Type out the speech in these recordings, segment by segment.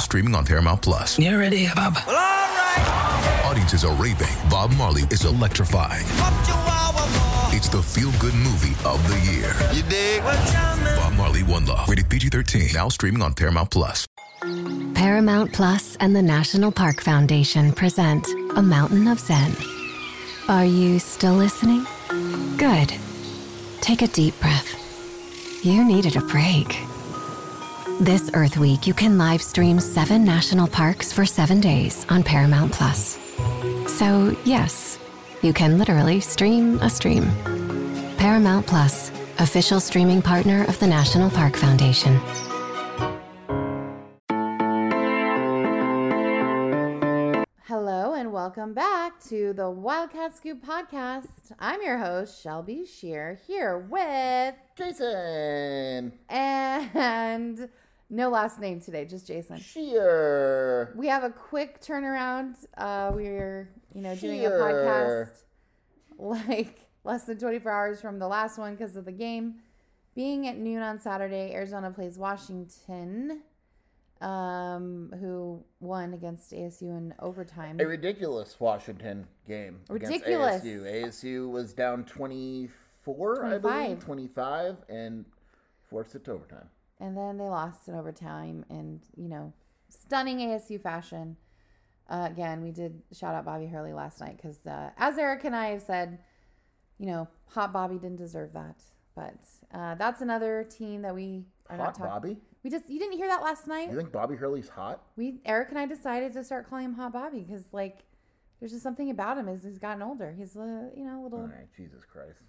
streaming on Paramount Plus. You ready, Bob? Well, all right. Audiences are raving. Bob Marley is electrifying. Up to our It's the feel good movie of the year. You dig? Bob Marley One Love. Rated PG 13. Now streaming on Paramount Plus. Paramount Plus and the National Park Foundation present A Mountain of Zen. Are you still listening? Good. Take a deep breath. You needed a break. This Earth Week, you can live stream seven national parks for seven days on Paramount Plus. So, yes, you can literally stream a stream. Paramount Plus, official streaming partner of the National Park Foundation. Hello and welcome back to the Wildcat Scoop podcast. I'm your host, Shelby Shear, here with Jason and no last name today, just Jason. Shear. We have a quick turnaround. Uh, we're you know doing a podcast like less than 24 hours from the last one because of the game being at noon on Saturday. Arizona plays Washington, um, who won against ASU in overtime. A ridiculous Washington game. Ridiculous. Against ASU. ASU was down 24, I believe, 25, and forced it to overtime. And then they lost in overtime in, you know, stunning ASU fashion. Uh, again, we did shout out Bobby Hurley last night because, uh, as Eric and I have said, you know, Hot Bobby didn't deserve that. But uh, that's another team that we are not Hot talking. Bobby? We just you didn't hear that last night. You think Bobby Hurley's hot? We Eric and I decided to start calling him Hot Bobby because like there's just something about him as he's gotten older. He's a you know a little. All right, Jesus Christ.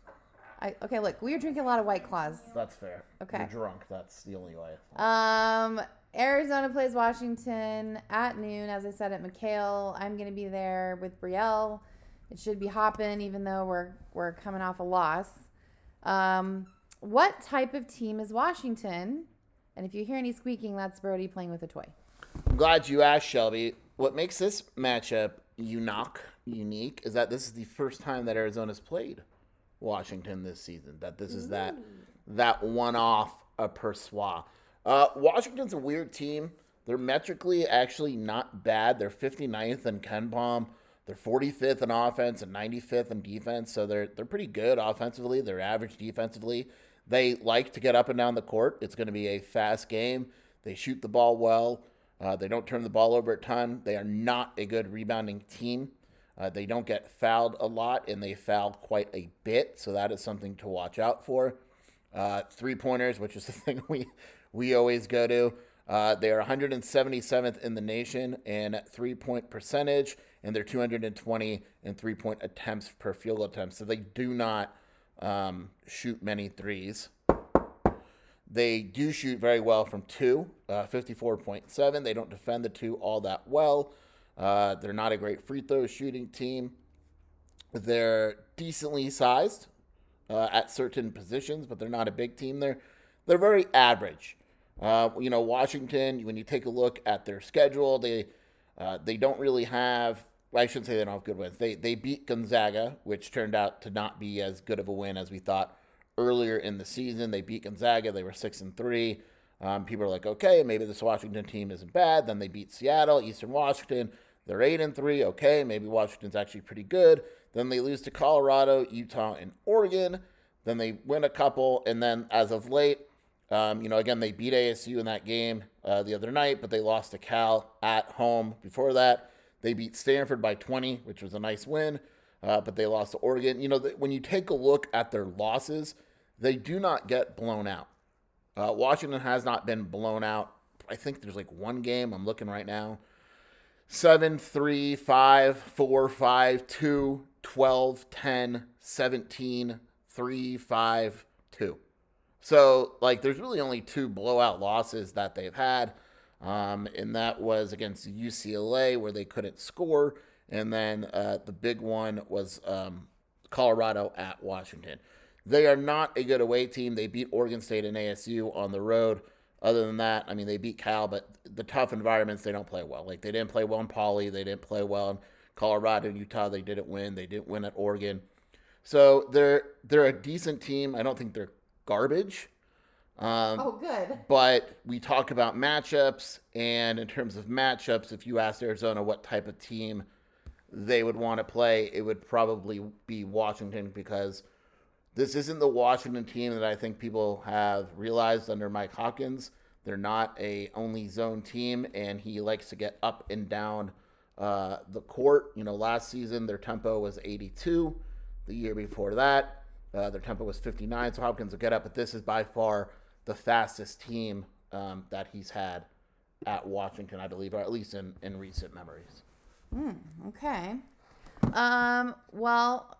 I, okay, look, we were drinking a lot of White Claws. That's fair. Okay. You're drunk. That's the only way. Um, Arizona plays Washington at noon, as I said at McKale. I'm gonna be there with Brielle. It should be hopping, even though we're we're coming off a loss. Um, what type of team is Washington? And if you hear any squeaking, that's Brody playing with a toy. I'm glad you asked, Shelby. What makes this matchup unique, unique is that this is the first time that Arizona's played Washington this season. That this is that that one-off a Persois. Uh, Washington's a weird team. They're metrically actually not bad. They're 59th in KenPom. They're 45th in offense and 95th in defense. So they're they're pretty good offensively. They're average defensively. They like to get up and down the court. It's going to be a fast game. They shoot the ball well. Uh, they don't turn the ball over a ton. They are not a good rebounding team. Uh, they don't get fouled a lot, and they foul quite a bit. So that is something to watch out for. Uh, three pointers, which is the thing we we always go to. Uh, they are 177th in the nation in three point percentage, and they're 220 in three point attempts per field attempt. So they do not um, shoot many threes. They do shoot very well from two, uh, 54.7. They don't defend the two all that well. Uh, they're not a great free throw shooting team. They're decently sized uh, at certain positions, but they're not a big team. They're they're very average. Uh, you know, Washington. When you take a look at their schedule, they uh, they don't really have. I shouldn't say they don't have good wins. They they beat Gonzaga, which turned out to not be as good of a win as we thought earlier in the season. They beat Gonzaga. They were six and three. Um, people are like, okay, maybe this Washington team isn't bad. Then they beat Seattle, Eastern Washington. They're eight and three. Okay, maybe Washington's actually pretty good. Then they lose to Colorado, Utah, and Oregon. Then they win a couple, and then as of late, um, you know, again they beat ASU in that game uh, the other night, but they lost to Cal at home. Before that, they beat Stanford by 20, which was a nice win, uh, but they lost to Oregon. You know, th- when you take a look at their losses, they do not get blown out. Uh, Washington has not been blown out. I think there's like one game I'm looking right now. 7, 3, 5, 4, 5, 2, 12, 10, 17, 3, 5, 2. So, like, there's really only two blowout losses that they've had. Um, and that was against UCLA, where they couldn't score. And then uh, the big one was um, Colorado at Washington. They are not a good away team. They beat Oregon State and ASU on the road. Other than that, I mean, they beat Cal, but the tough environments, they don't play well. Like, they didn't play well in Pauley. They didn't play well in Colorado and Utah. They didn't win. They didn't win at Oregon. So they're they're a decent team. I don't think they're garbage. Um, Oh, good. but we talk about matchups, and in terms of matchups, if you asked Arizona what type of team they would want to play, it would probably be Washington because this isn't the Washington team that I think people have realized under Mike Hopkins. They're not a only zone team, and he likes to get up and down uh, the court. You know, last season their tempo was 82. The year before that, uh, their tempo was 59. So Hopkins will get up, but this is by far the fastest team um, that he's had at Washington, I believe, or at least in, in recent memories. Okay. Um, well,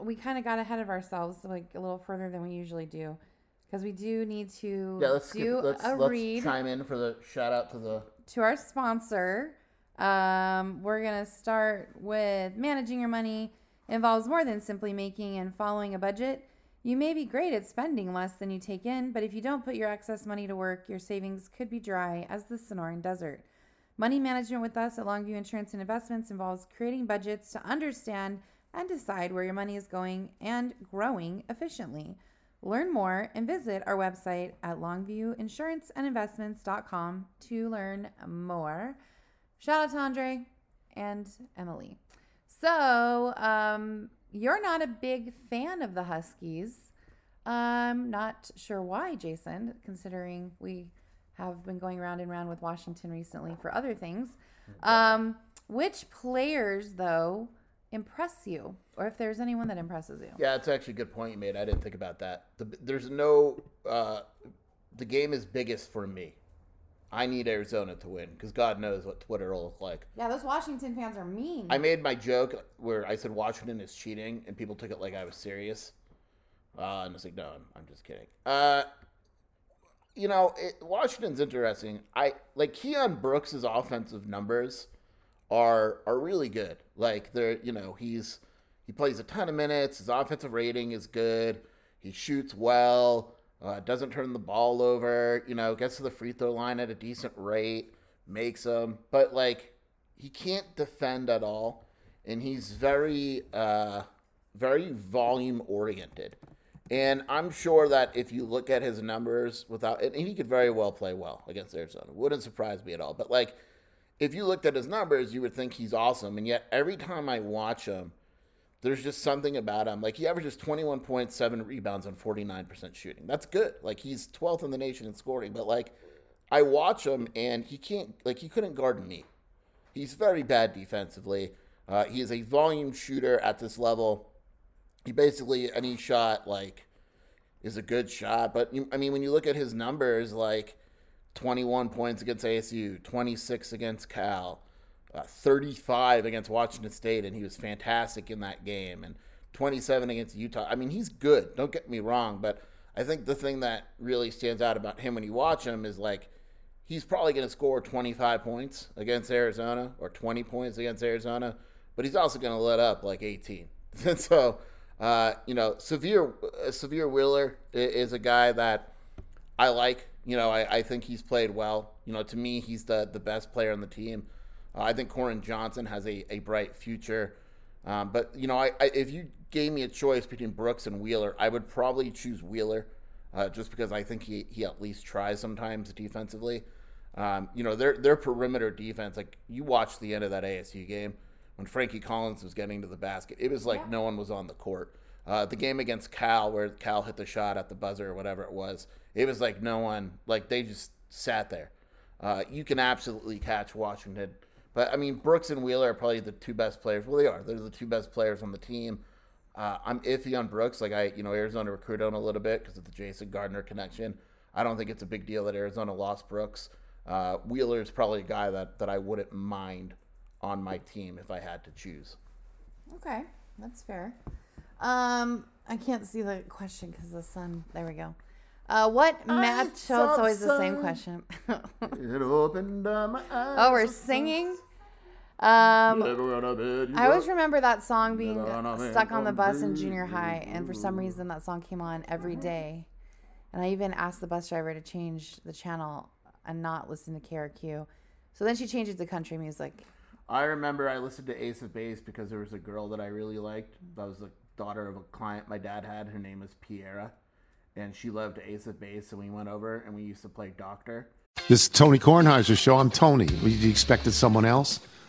we kind of got ahead of ourselves like a little further than we usually do because we do need to Yeah, let's do skip, let's, a let's read chime in for the shout out to the to our sponsor. Um, we're going to start with managing your money involves more than simply making and following a budget. You may be great at spending less than you take in, but if you don't put your excess money to work, your savings could be dry as the Sonoran Desert. Money management with us at Longview Insurance and Investments involves creating budgets to understand and decide where your money is going and growing efficiently. Learn more and visit our website at longviewinsuranceandinvestments.com to learn more. Shout out to Andre and Emily. So, um, you're not a big fan of the Huskies. I'm not sure why, Jason, considering we have been going round and round with Washington recently for other things. Um, which players, though, impress you? Or if there's anyone that impresses you? Yeah, it's actually a good point you made. I didn't think about that. The, there's no. Uh, the game is biggest for me. I need Arizona to win because God knows what Twitter will look like. Yeah, those Washington fans are mean. I made my joke where I said Washington is cheating, and people took it like I was serious. Uh, and it's like, no, I'm, I'm just kidding. Uh, you know, it, Washington's interesting. I like Keion Brooks' offensive numbers are are really good. Like they're, you know, he's he plays a ton of minutes. His offensive rating is good. He shoots well. Uh, doesn't turn the ball over. You know, gets to the free throw line at a decent rate. Makes them, but like he can't defend at all, and he's very uh, very volume oriented. And I'm sure that if you look at his numbers without, and he could very well play well against Arizona. Wouldn't surprise me at all. But like, if you looked at his numbers, you would think he's awesome. And yet, every time I watch him, there's just something about him. Like he averages 21.7 rebounds on 49% shooting. That's good. Like he's 12th in the nation in scoring. But like, I watch him and he can't. Like he couldn't guard me. He's very bad defensively. Uh, he is a volume shooter at this level he basically any shot like is a good shot. But I mean, when you look at his numbers, like 21 points against ASU, 26 against Cal, uh, 35 against Washington State, and he was fantastic in that game, and 27 against Utah. I mean, he's good. Don't get me wrong, but I think the thing that really stands out about him when you watch him is like he's probably going to score 25 points against Arizona or 20 points against Arizona, but he's also going to let up like 18. And so, uh, you know, Sahvir uh, Sahvir Wheeler is a guy that I like. You know, I, I think he's played well. You know, to me, he's the, the best player on the team. Uh, I think Koren Johnson has a, a bright future. Um, but, you know, I, I, if you gave me a choice between Brooks and Wheeler, I would probably choose Wheeler uh, just because I think he, he at least tries sometimes defensively. Um, you know, their, their perimeter defense, like you watched the end of that ASU game when Frankie Collins was getting to the basket, it was like no one was on the court. Uh, the game against Cal, where Cal hit the shot at the buzzer or whatever it was, it was like no one, like they just sat there. Uh, you can absolutely catch Washington. But I mean, Brooks and Wheeler are probably the two best players. Well, they are. They're the two best players on the team. Uh, I'm iffy on Brooks. Like I, you know, Arizona recruited him a little bit because of the Jason Gardner connection. I don't think it's a big deal that Arizona lost Brooks. Uh, Wheeler is probably a guy that that I wouldn't mind on my team if I had to choose. Okay, that's fair. Um, I can't see the question because the sun. There we go. Uh, what match? Oh, it's always the same question. It opened up my eyes. oh, we're singing. Um, Never gonna bid you I always remember that song being stuck on the bus in junior high, and for some reason that song came on every day. And I even asked the bus driver to change the channel and not listen to KRQ. So then she changed it to country music. I remember I listened to Ace of Base because there was a girl that I really liked. That was the daughter of a client my dad had. Her name was Piera. and she loved Ace of Base, and we went over and we used to play doctor. This is Tony Kornheiser's show. I'm Tony. You expected someone else?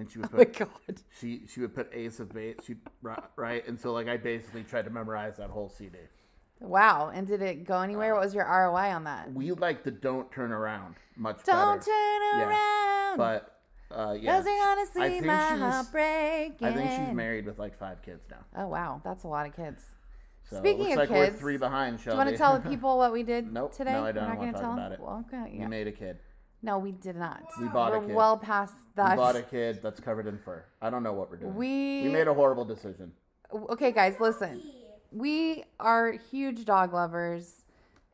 And she would Oh put god. she she would put Ace of Base, she right, and so like I basically tried to memorize that whole CD. Wow. And did it go anywhere? What was your ROI on that? We like the "Don't Turn Around" much Don't better. turn Yeah. around. But uh, yeah, Cause you're gonna I see think my she's- heart breaking. I think she's married with like five kids now. Oh wow, that's a lot of kids. So Speaking looks of like kids, we're three behind. Do Shelby. you want to tell the people what we did Nope. today? No, I don't We're not wanna gonna talk tell about them? it. Well, okay. We made a kid. No, we did not. We bought a We're kid. well past that. We bought a kid that's covered in fur. I don't know what we're doing. We- we made a horrible decision. okay, guys, listen. We are huge dog lovers,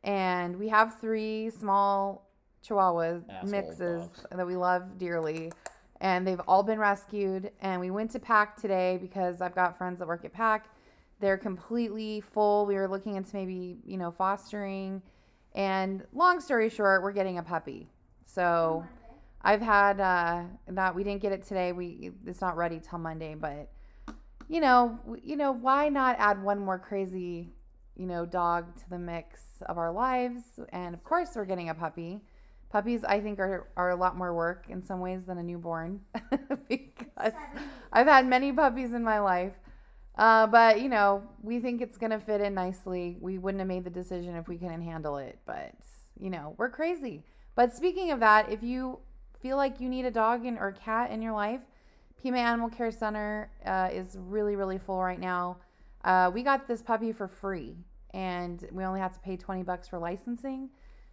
and we have three small Chihuahua Asshole mixes dogs. that we love dearly, and they've all been rescued. And we went to PACC today because I've got friends that work at PACC. They're completely full. We were looking into maybe you know fostering, and long story short, we're getting a puppy. So. I've had uh, that we didn't get it today. We it's not ready till Monday, but you know, you know, why not add one more crazy, you know, dog to the mix of our lives? And of course, we're getting a puppy. Puppies, I think, are, are a lot more work in some ways than a newborn because I've had many puppies in my life. Uh, but, you know, we think it's going to fit in nicely. We wouldn't have made the decision if we couldn't handle it. But, you know, we're crazy. But speaking of that, if you feel like you need a dog in, or cat in your life, Pima Animal Care Center uh, is really, really full right now. Uh, we got this puppy for free, and we only have to pay 20 bucks for licensing.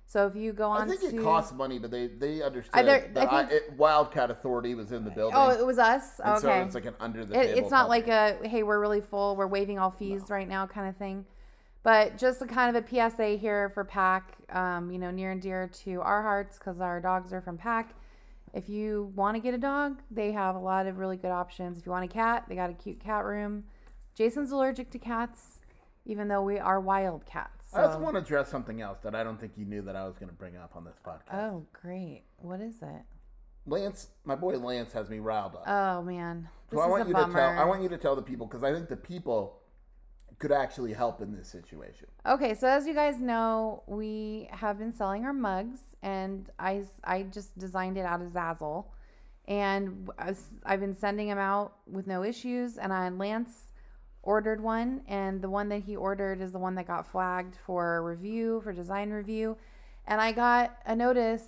So if you go on I think to it costs money, but they they understood I- I I think- it, Wildcat Authority was in the building. Oh, it was us. And so it's like an under the It- table. it's not puppy. like a hey, we're really full, we're waiving all fees right now kind of thing. But just a kind of a PSA here for PACC, um, you know, near and dear to our hearts because our dogs are from PACC. If you want to get a dog, they have a lot of really good options. If you want a cat, they got a cute cat room. Jason's allergic to cats, even though we are wild cats. I also so- want to address something else that I don't think you knew that I was going to bring up on this podcast. Oh, great. What is it? Lance, my boy Lance, has me riled up. Oh man, this so I want you bummer. to tell. I want you to tell the people because I think the people could actually help in this situation. Okay, so as you guys know, we have been selling our mugs, and I, I just designed it out of Zazzle, and I've been sending them out with no issues. And I Lance ordered one, and the one that he ordered is the one that got flagged for review for design review, and I got a notice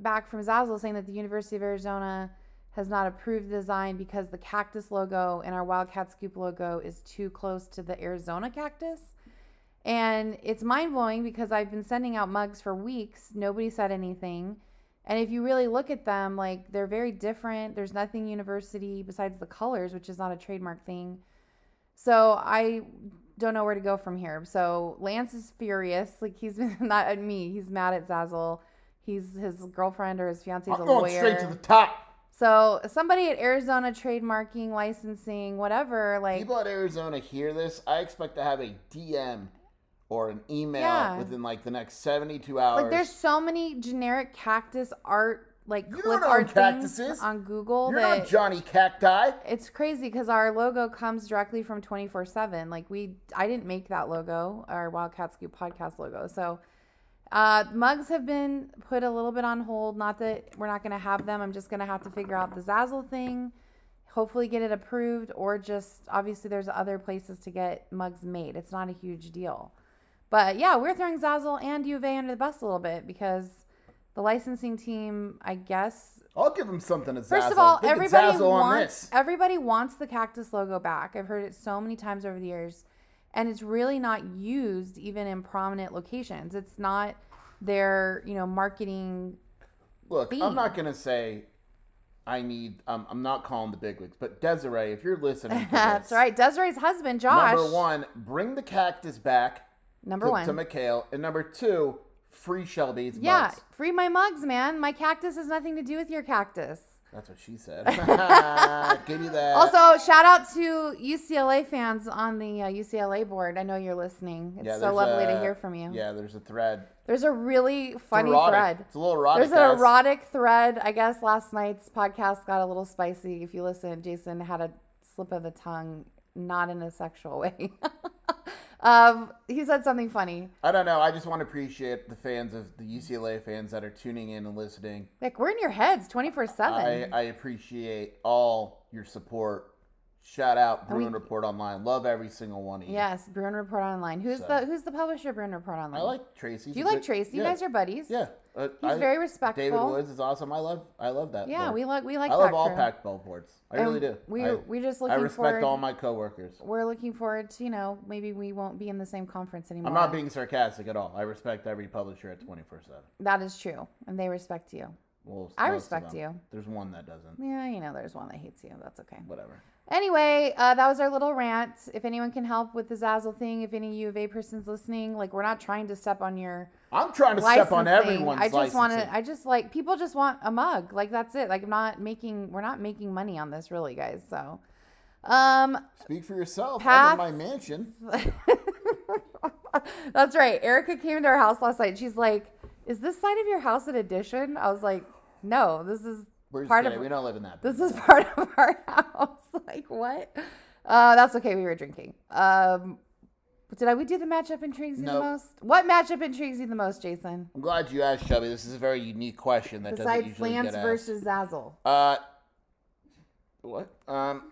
back from Zazzle saying that the University of Arizona has not approved the design because the cactus logo and our Wildcat Scoop logo is too close to the Arizona cactus. And it's mind blowing because I've been sending out mugs for weeks. Nobody said anything. And if you really look at them, like they're very different. There's nothing university besides the colors, which is not a trademark thing. So I don't know where to go from here. So Lance is furious. Like he's not at me. He's mad at Zazzle. He's his girlfriend or his fiance is I'm a going lawyer. straight to the top. So somebody at Arizona trademarking, licensing, whatever, like People at Arizona hear this. I expect to have a DM or an email Yeah. within like the next seventy-two hours. like there's so many generic cactus art like You clip art things on Google You're that not Johnny Cacti. it's crazy because our logo comes directly from 24 7 like we i didn't make that logo our wildcat scoop podcast logo so uh, mugs have been put a little bit on hold not that we're not going to have them i'm just going to have to figure out the zazzle thing hopefully get it approved or just obviously there's other places to get mugs made it's not a huge deal But yeah, we're throwing Zazzle and U of A under the bus a little bit because the licensing team, I guess. I'll give them something to First of all, They could everybody Zazzle on wants this. everybody wants the cactus logo back. I've heard it so many times over the years, and it's really not used even in prominent locations. It's not their you know marketing. Look, theme. I'm not gonna say I need. Um, I'm not calling the big wigs, but Desiree, if you're listening, to That's right. Desiree's husband, Josh. Number one, bring the cactus back. Number to, one. to McKale, and number two, free Shelby's mugs. Yeah, mugs. free my mugs, man. My cactus has nothing to do with your cactus. That's what she said. Give you that. Also, shout out to UCLA fans on the uh, UCLA board. I know you're listening. It's Yeah, so lovely a- to hear from you. Yeah, there's a thread. There's a really funny erotic. thread. It's a little erotic, There's an guys. erotic thread. I guess last night's podcast got a little spicy. If you listen, Jason had a slip of the tongue, not in a sexual way. um, he said something funny. I don't know. I just want to appreciate the fans of the UCLA fans that are tuning in and listening. Like we're in your heads twenty four seven. I appreciate all your support. Shout out And we- Bruin Report Online. Love every single one of you. Yes, Bruin Report Online. Who's So- the Who's the publisher? of Bruin Report Online. I like Tracy. Do you like Tracy? You guys are buddies. Yeah. Uh, He's I- very respectful. David Woods is awesome. I love I love that. Yeah, board. we like we like. I love all crew. packed ball boards. I And really do. we- I, we just looking. I respect forward- all my coworkers. We're looking forward to you know maybe we won't be in the same conference anymore. I'm not being sarcastic at all. I respect every publisher at 24 seven. That is true, and they respect you. Well, I respect you. There's one that doesn't. Yeah, you know, there's one that hates you. That's okay. Whatever. Anyway, uh, that was our little rant. If anyone can help with the Zazzle thing, if any U of A person's listening, like we're not trying to step on your. I'm trying to step on licensing. everyone's I just want licensing. to. I just like people just want a mug. Like that's it. Like I'm not making. We're not making money on this, really, guys. So, um, Speak for yourself. Path- I'm in my mansion. That's right. Erica came into our house last night. She's like, "Is this side of your house an addition?" I was like, "No, this is We're part kidding. of we don't live in that. this is part of our house." like what? Uh, that's okay. We were drinking. Um, did I? We do the matchup intrigues you the most. What matchup intrigues you the most, Jason? I'm glad you asked, Shelby. This is a very unique question that doesn't Besides usually Lance get asked. versus Zazzle. Uh, what? Um,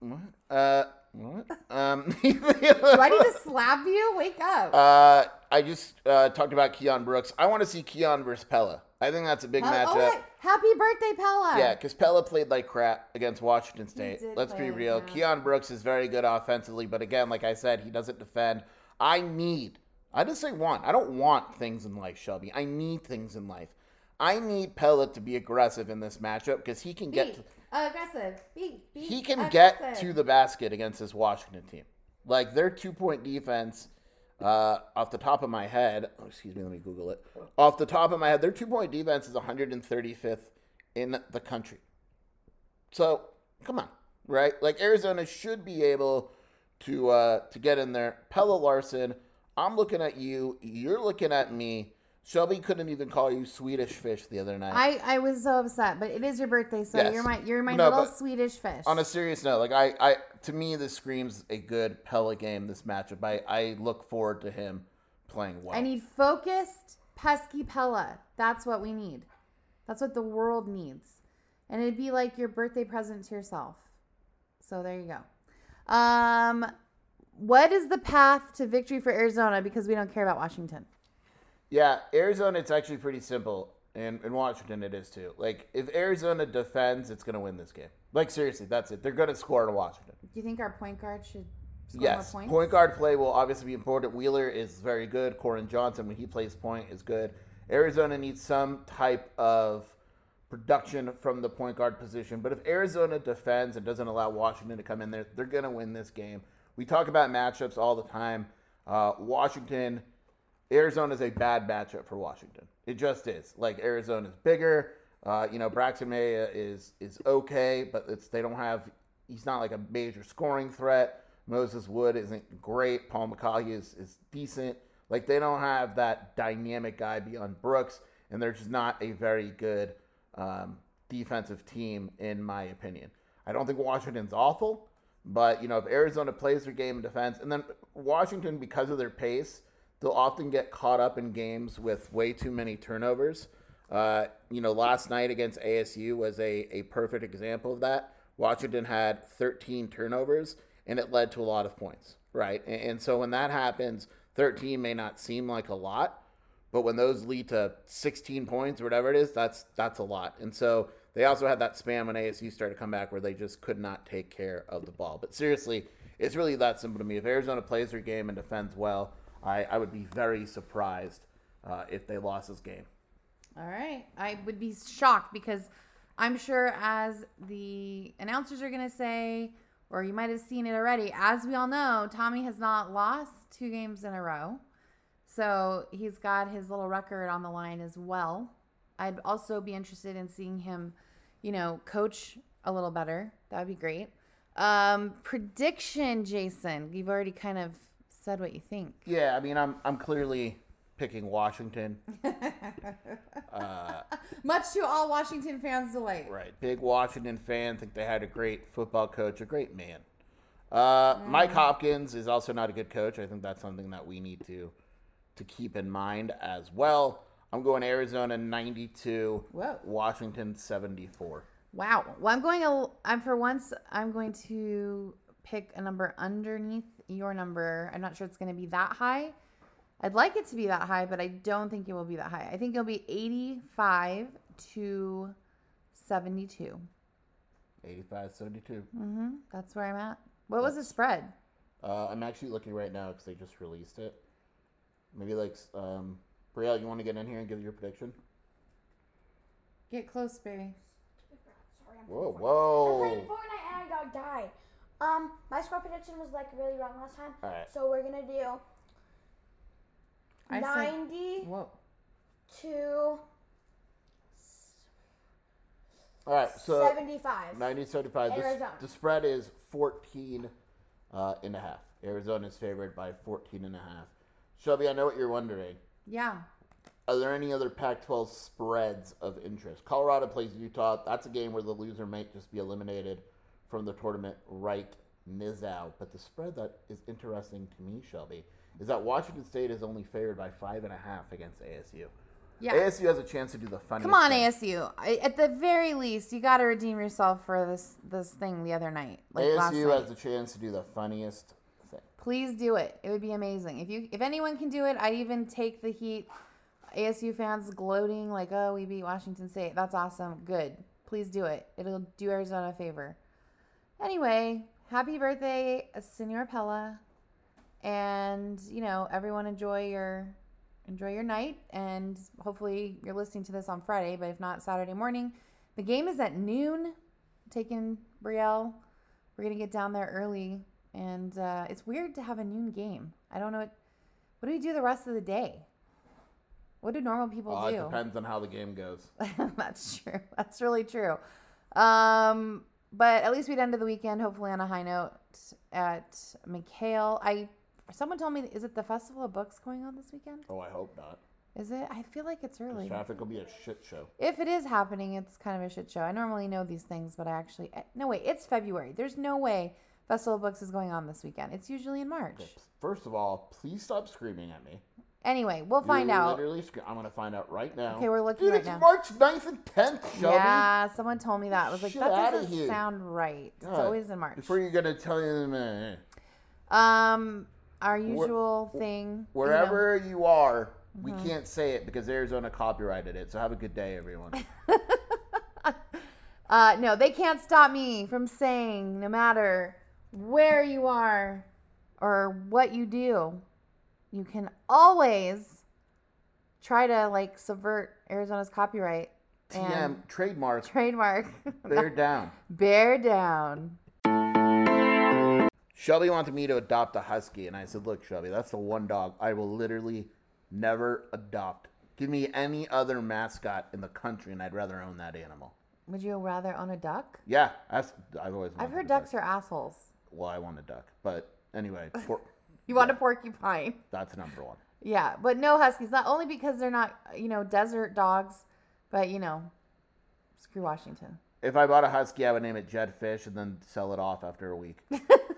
what? Uh, what? Um, Do I need to slap you? Wake up. uh, I just uh, talked about Keion Brooks. I want to see Keion versus Pelle. I think that's a big matchup. oh. Happy birthday, Pelle. Yeah, because Pelle played like crap against Washington State. Let's be real. Keion Brooks is very good offensively, but again, like I said, he doesn't defend. I need, I just say want. I don't want things in life, Shelby. I need things in life. I need Pelle to be aggressive in this matchup because he can get Be aggressive. Be, be he can aggressive. get to the basket against this Washington team. Like their two point defense, uh, off the top of my head, oh, excuse me, let me Google it. Off the top of my head, their two point defense is 135th in the country. So come on, right? Like Arizona should be able to uh, to get in there. Pelle Larsson, I'm looking at you. You're looking at me. Shelby couldn't even call you Swedish fish the other night. I, I was so upset, but it is your birthday, so Yes. you're my you're my No, little Swedish fish. On a serious note, like I, I to me this screams a good Pelle game. This matchup, I, I look forward to him playing well. I need focused, pesky Pelle. That's what we need. That's what the world needs. And it'd be like your birthday present to yourself. So there you go. Um, what is the path to victory for Arizona? Because we don't care about Washington. yeah, Arizona, it's actually pretty simple, and in Washington it is too. Like if Arizona defends, it's gonna win this game. Like seriously, that's it. They're gonna score in Washington. Do you think our point guard should score Yes, more points? point guard play will obviously be important. Wheeler is very good. Koren Johnson, when he plays point, is good. Arizona needs some type of production from the point guard position. But if Arizona defends and doesn't allow Washington to come in there, they're going to win this game. We talk about matchups all the time. Uh, Washington, Arizona is a bad matchup for Washington. It just is. Like Arizona's bigger. Uh, you know, Braxton Meah is is okay, but it's they don't have. He's not like a major scoring threat. Moses Wood isn't great. Paul Mulcahy is is decent. Like they don't have that dynamic guy beyond Brooks, and they're just not a very good um, defensive team, in my opinion. I don't think Washington's awful, but you know if Arizona plays their game in defense, and then Washington because of their pace, they'll often get caught up in games with way too many turnovers. Uh, you know, last night against ASU was a, a perfect example of that. Washington had 13 turnovers, and it led to a lot of points, right? And, and so when that happens, 13 may not seem like a lot, but when those lead to 16 points or whatever it is, that's that's a lot. And so they also had that span when ASU started to come back where they just could not take care of the ball. But seriously, it's really that simple to me. If Arizona plays their game and defends well, I, I would be very surprised uh, if they lost this game. All right. I would be shocked because I'm sure, as the announcers are going to say, or you might have seen it already, as we all know, Tommy has not lost two games in a row. So he's got his little record on the line as well. I'd also be interested in seeing him, you know, coach a little better. That would be great. Um, prediction, Jason. You've already kind of said what you think. Yeah, I mean, I'm I'm clearly picking Washington. Much to all Washington fans' delight. Right. Big Washington fan. Think they had a great football coach, a great man. Uh, Mike Hopkins is also not a good coach. I think that's something that we need to to keep in mind as well. I'm going Arizona 92, Whoa. Washington 74. Wow. Well, I'm going. A, I'm for once. I'm going to pick a number underneath your number. I'm not sure it's going to be that high. I'd like it to be that high, but I don't think it will be that high. I think it'll be 85 to 72. 85 72. Mm-hmm. That's where I'm at. What was the spread? Uh, I'm actually looking right now because they just released it. Maybe like, um, Brielle, you want to get in here and give your prediction? Get close, baby. Sorry, I'm Whoa, playing whoa. I'm playing Fortnite and I got died. Um, my score prediction was like really wrong last time. All right. So we're gonna do I said- ninety Whoa. to All right, so seventy-five. 90 75. The, Arizona. the spread is 14 uh, and a half. Arizona is favored by 14 and a half. Shelby, I know what you're wondering. Yeah. Are there any other Pac 12 spreads of interest? Colorado plays Utah. That's a game where the loser might just be eliminated from the tournament right Nizow. But the spread that is interesting to me, Shelby, is that Washington State is only favored by five and a half against ASU. Yeah. ASU has a chance to do the funniest Come on, thing. ASU. I, at the very least, you got to redeem yourself for this this thing the other night, like last ASU night. has the chance to do the funniest thing. Please do it. It would be amazing. If you if anyone can do it, I'd even take the heat. ASU fans gloating like, "Oh, we beat Washington State. That's awesome. Good. Please do it. It'll do Arizona a favor." Anyway, happy birthday, Senor Pelle. And, you know, everyone enjoy your enjoy your night and hopefully you're listening to this on Friday, but if not Saturday morning. The game is at noon. Taking Brielle. We're gonna get down there early, and uh, it's weird to have a noon game. I don't know what. What do we do the rest of the day? What do normal people Uh, do? it depends on how the game goes. That's true. That's really true. Um, but at least we'd end of the weekend, hopefully on a high note at McKale. I someone told me, is it the Festival of Books going on this weekend? Oh, I hope not. Is it? I feel like it's early. Traffic will be a shit show. If it is happening, it's kind of a shit show. I normally know these things, but I actually eh, no wait. It's February. There's no way Festival of Books is going on this weekend. It's usually in March. First of all, please stop screaming at me. Anyway, we'll find You're out. Literally, scre- I'm gonna find out right now. Okay, we're looking Dude, right it's now. March 9th and 10th, Shelby. Yeah, someone told me that. I was like, Shit that outta doesn't here. sound right. It's God, always in March. Before you're gonna tell them, uh, Um, our usual thing. you know. wherever you are, we Mhm. can't say it because Arizona copyrighted it. So have a good day, everyone. Uh, no, they can't stop me from saying, no matter where you are or what you do, you can always try to like subvert Arizona's copyright TM and trademark. trademark. Bear down. Bear down. Shelby wanted me to adopt a husky, and I said, "Look, Shelby, that's the one dog I will literally never adopt. Give me any other mascot in the country, and I'd rather own that animal." Would you rather own a duck? Yeah, that's I've always. I've heard a duck. ducks are assholes. Well, I want a duck, but anyway, por- You want a porcupine. that's number one. Yeah, but no huskies. Not only because they're not, you know, desert dogs, but you know, screw Washington. If I bought a husky, I would name it Jedd Fisch and then sell it off after a week